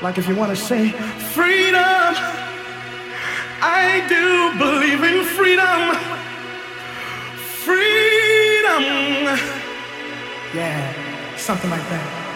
Like if you want to say freedom, I do believe in freedom. Freedom. Yeah, something like that.